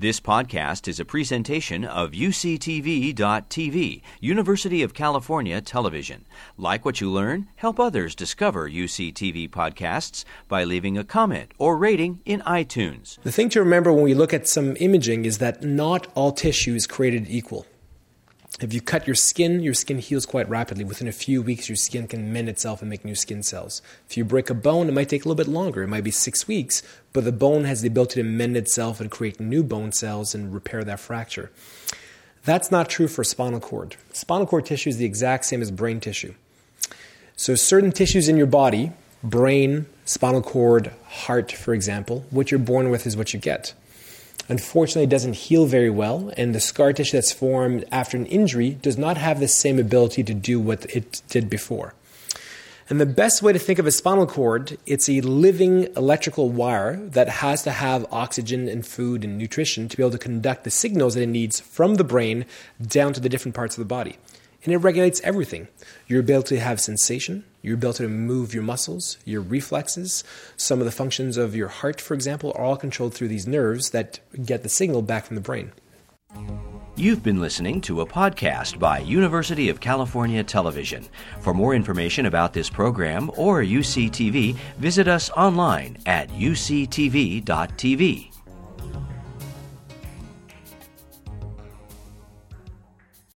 This podcast is a presentation of UCTV.tv, University of California Television. Like what you learn? Help others discover UCTV podcasts by leaving a comment or rating in iTunes. The thing to remember when we look at some imaging is that not all tissue is created equal. If you cut your skin, your skin heals quite rapidly. Within a few weeks, your skin can mend itself and make new skin cells. If you break a bone, it might take a little bit longer. It might be six weeks, but the bone has the ability to mend itself and create new bone cells and repair that fracture. That's not true for spinal cord. Spinal cord tissue is the exact same as brain tissue. So, certain tissues in your body, brain, spinal cord, heart, for example, what you're born with is what you get unfortunately doesn't heal very well, and the scar tissue that's formed after an injury does not have the same ability to do what it did before. And the best way to think of a spinal cord, it's a living electrical wire that has to have oxygen and food and nutrition to be able to conduct the signals that it needs from the brain down to the different parts of the body and it regulates everything your ability to have sensation, your ability to move your muscles, your reflexes. Some of the functions of your heart, for example, are all controlled through these nerves that get the signal back from the brain. You've been listening to a podcast by University of California Television. For more information about this program or UCTV, visit us online at uctv.tv.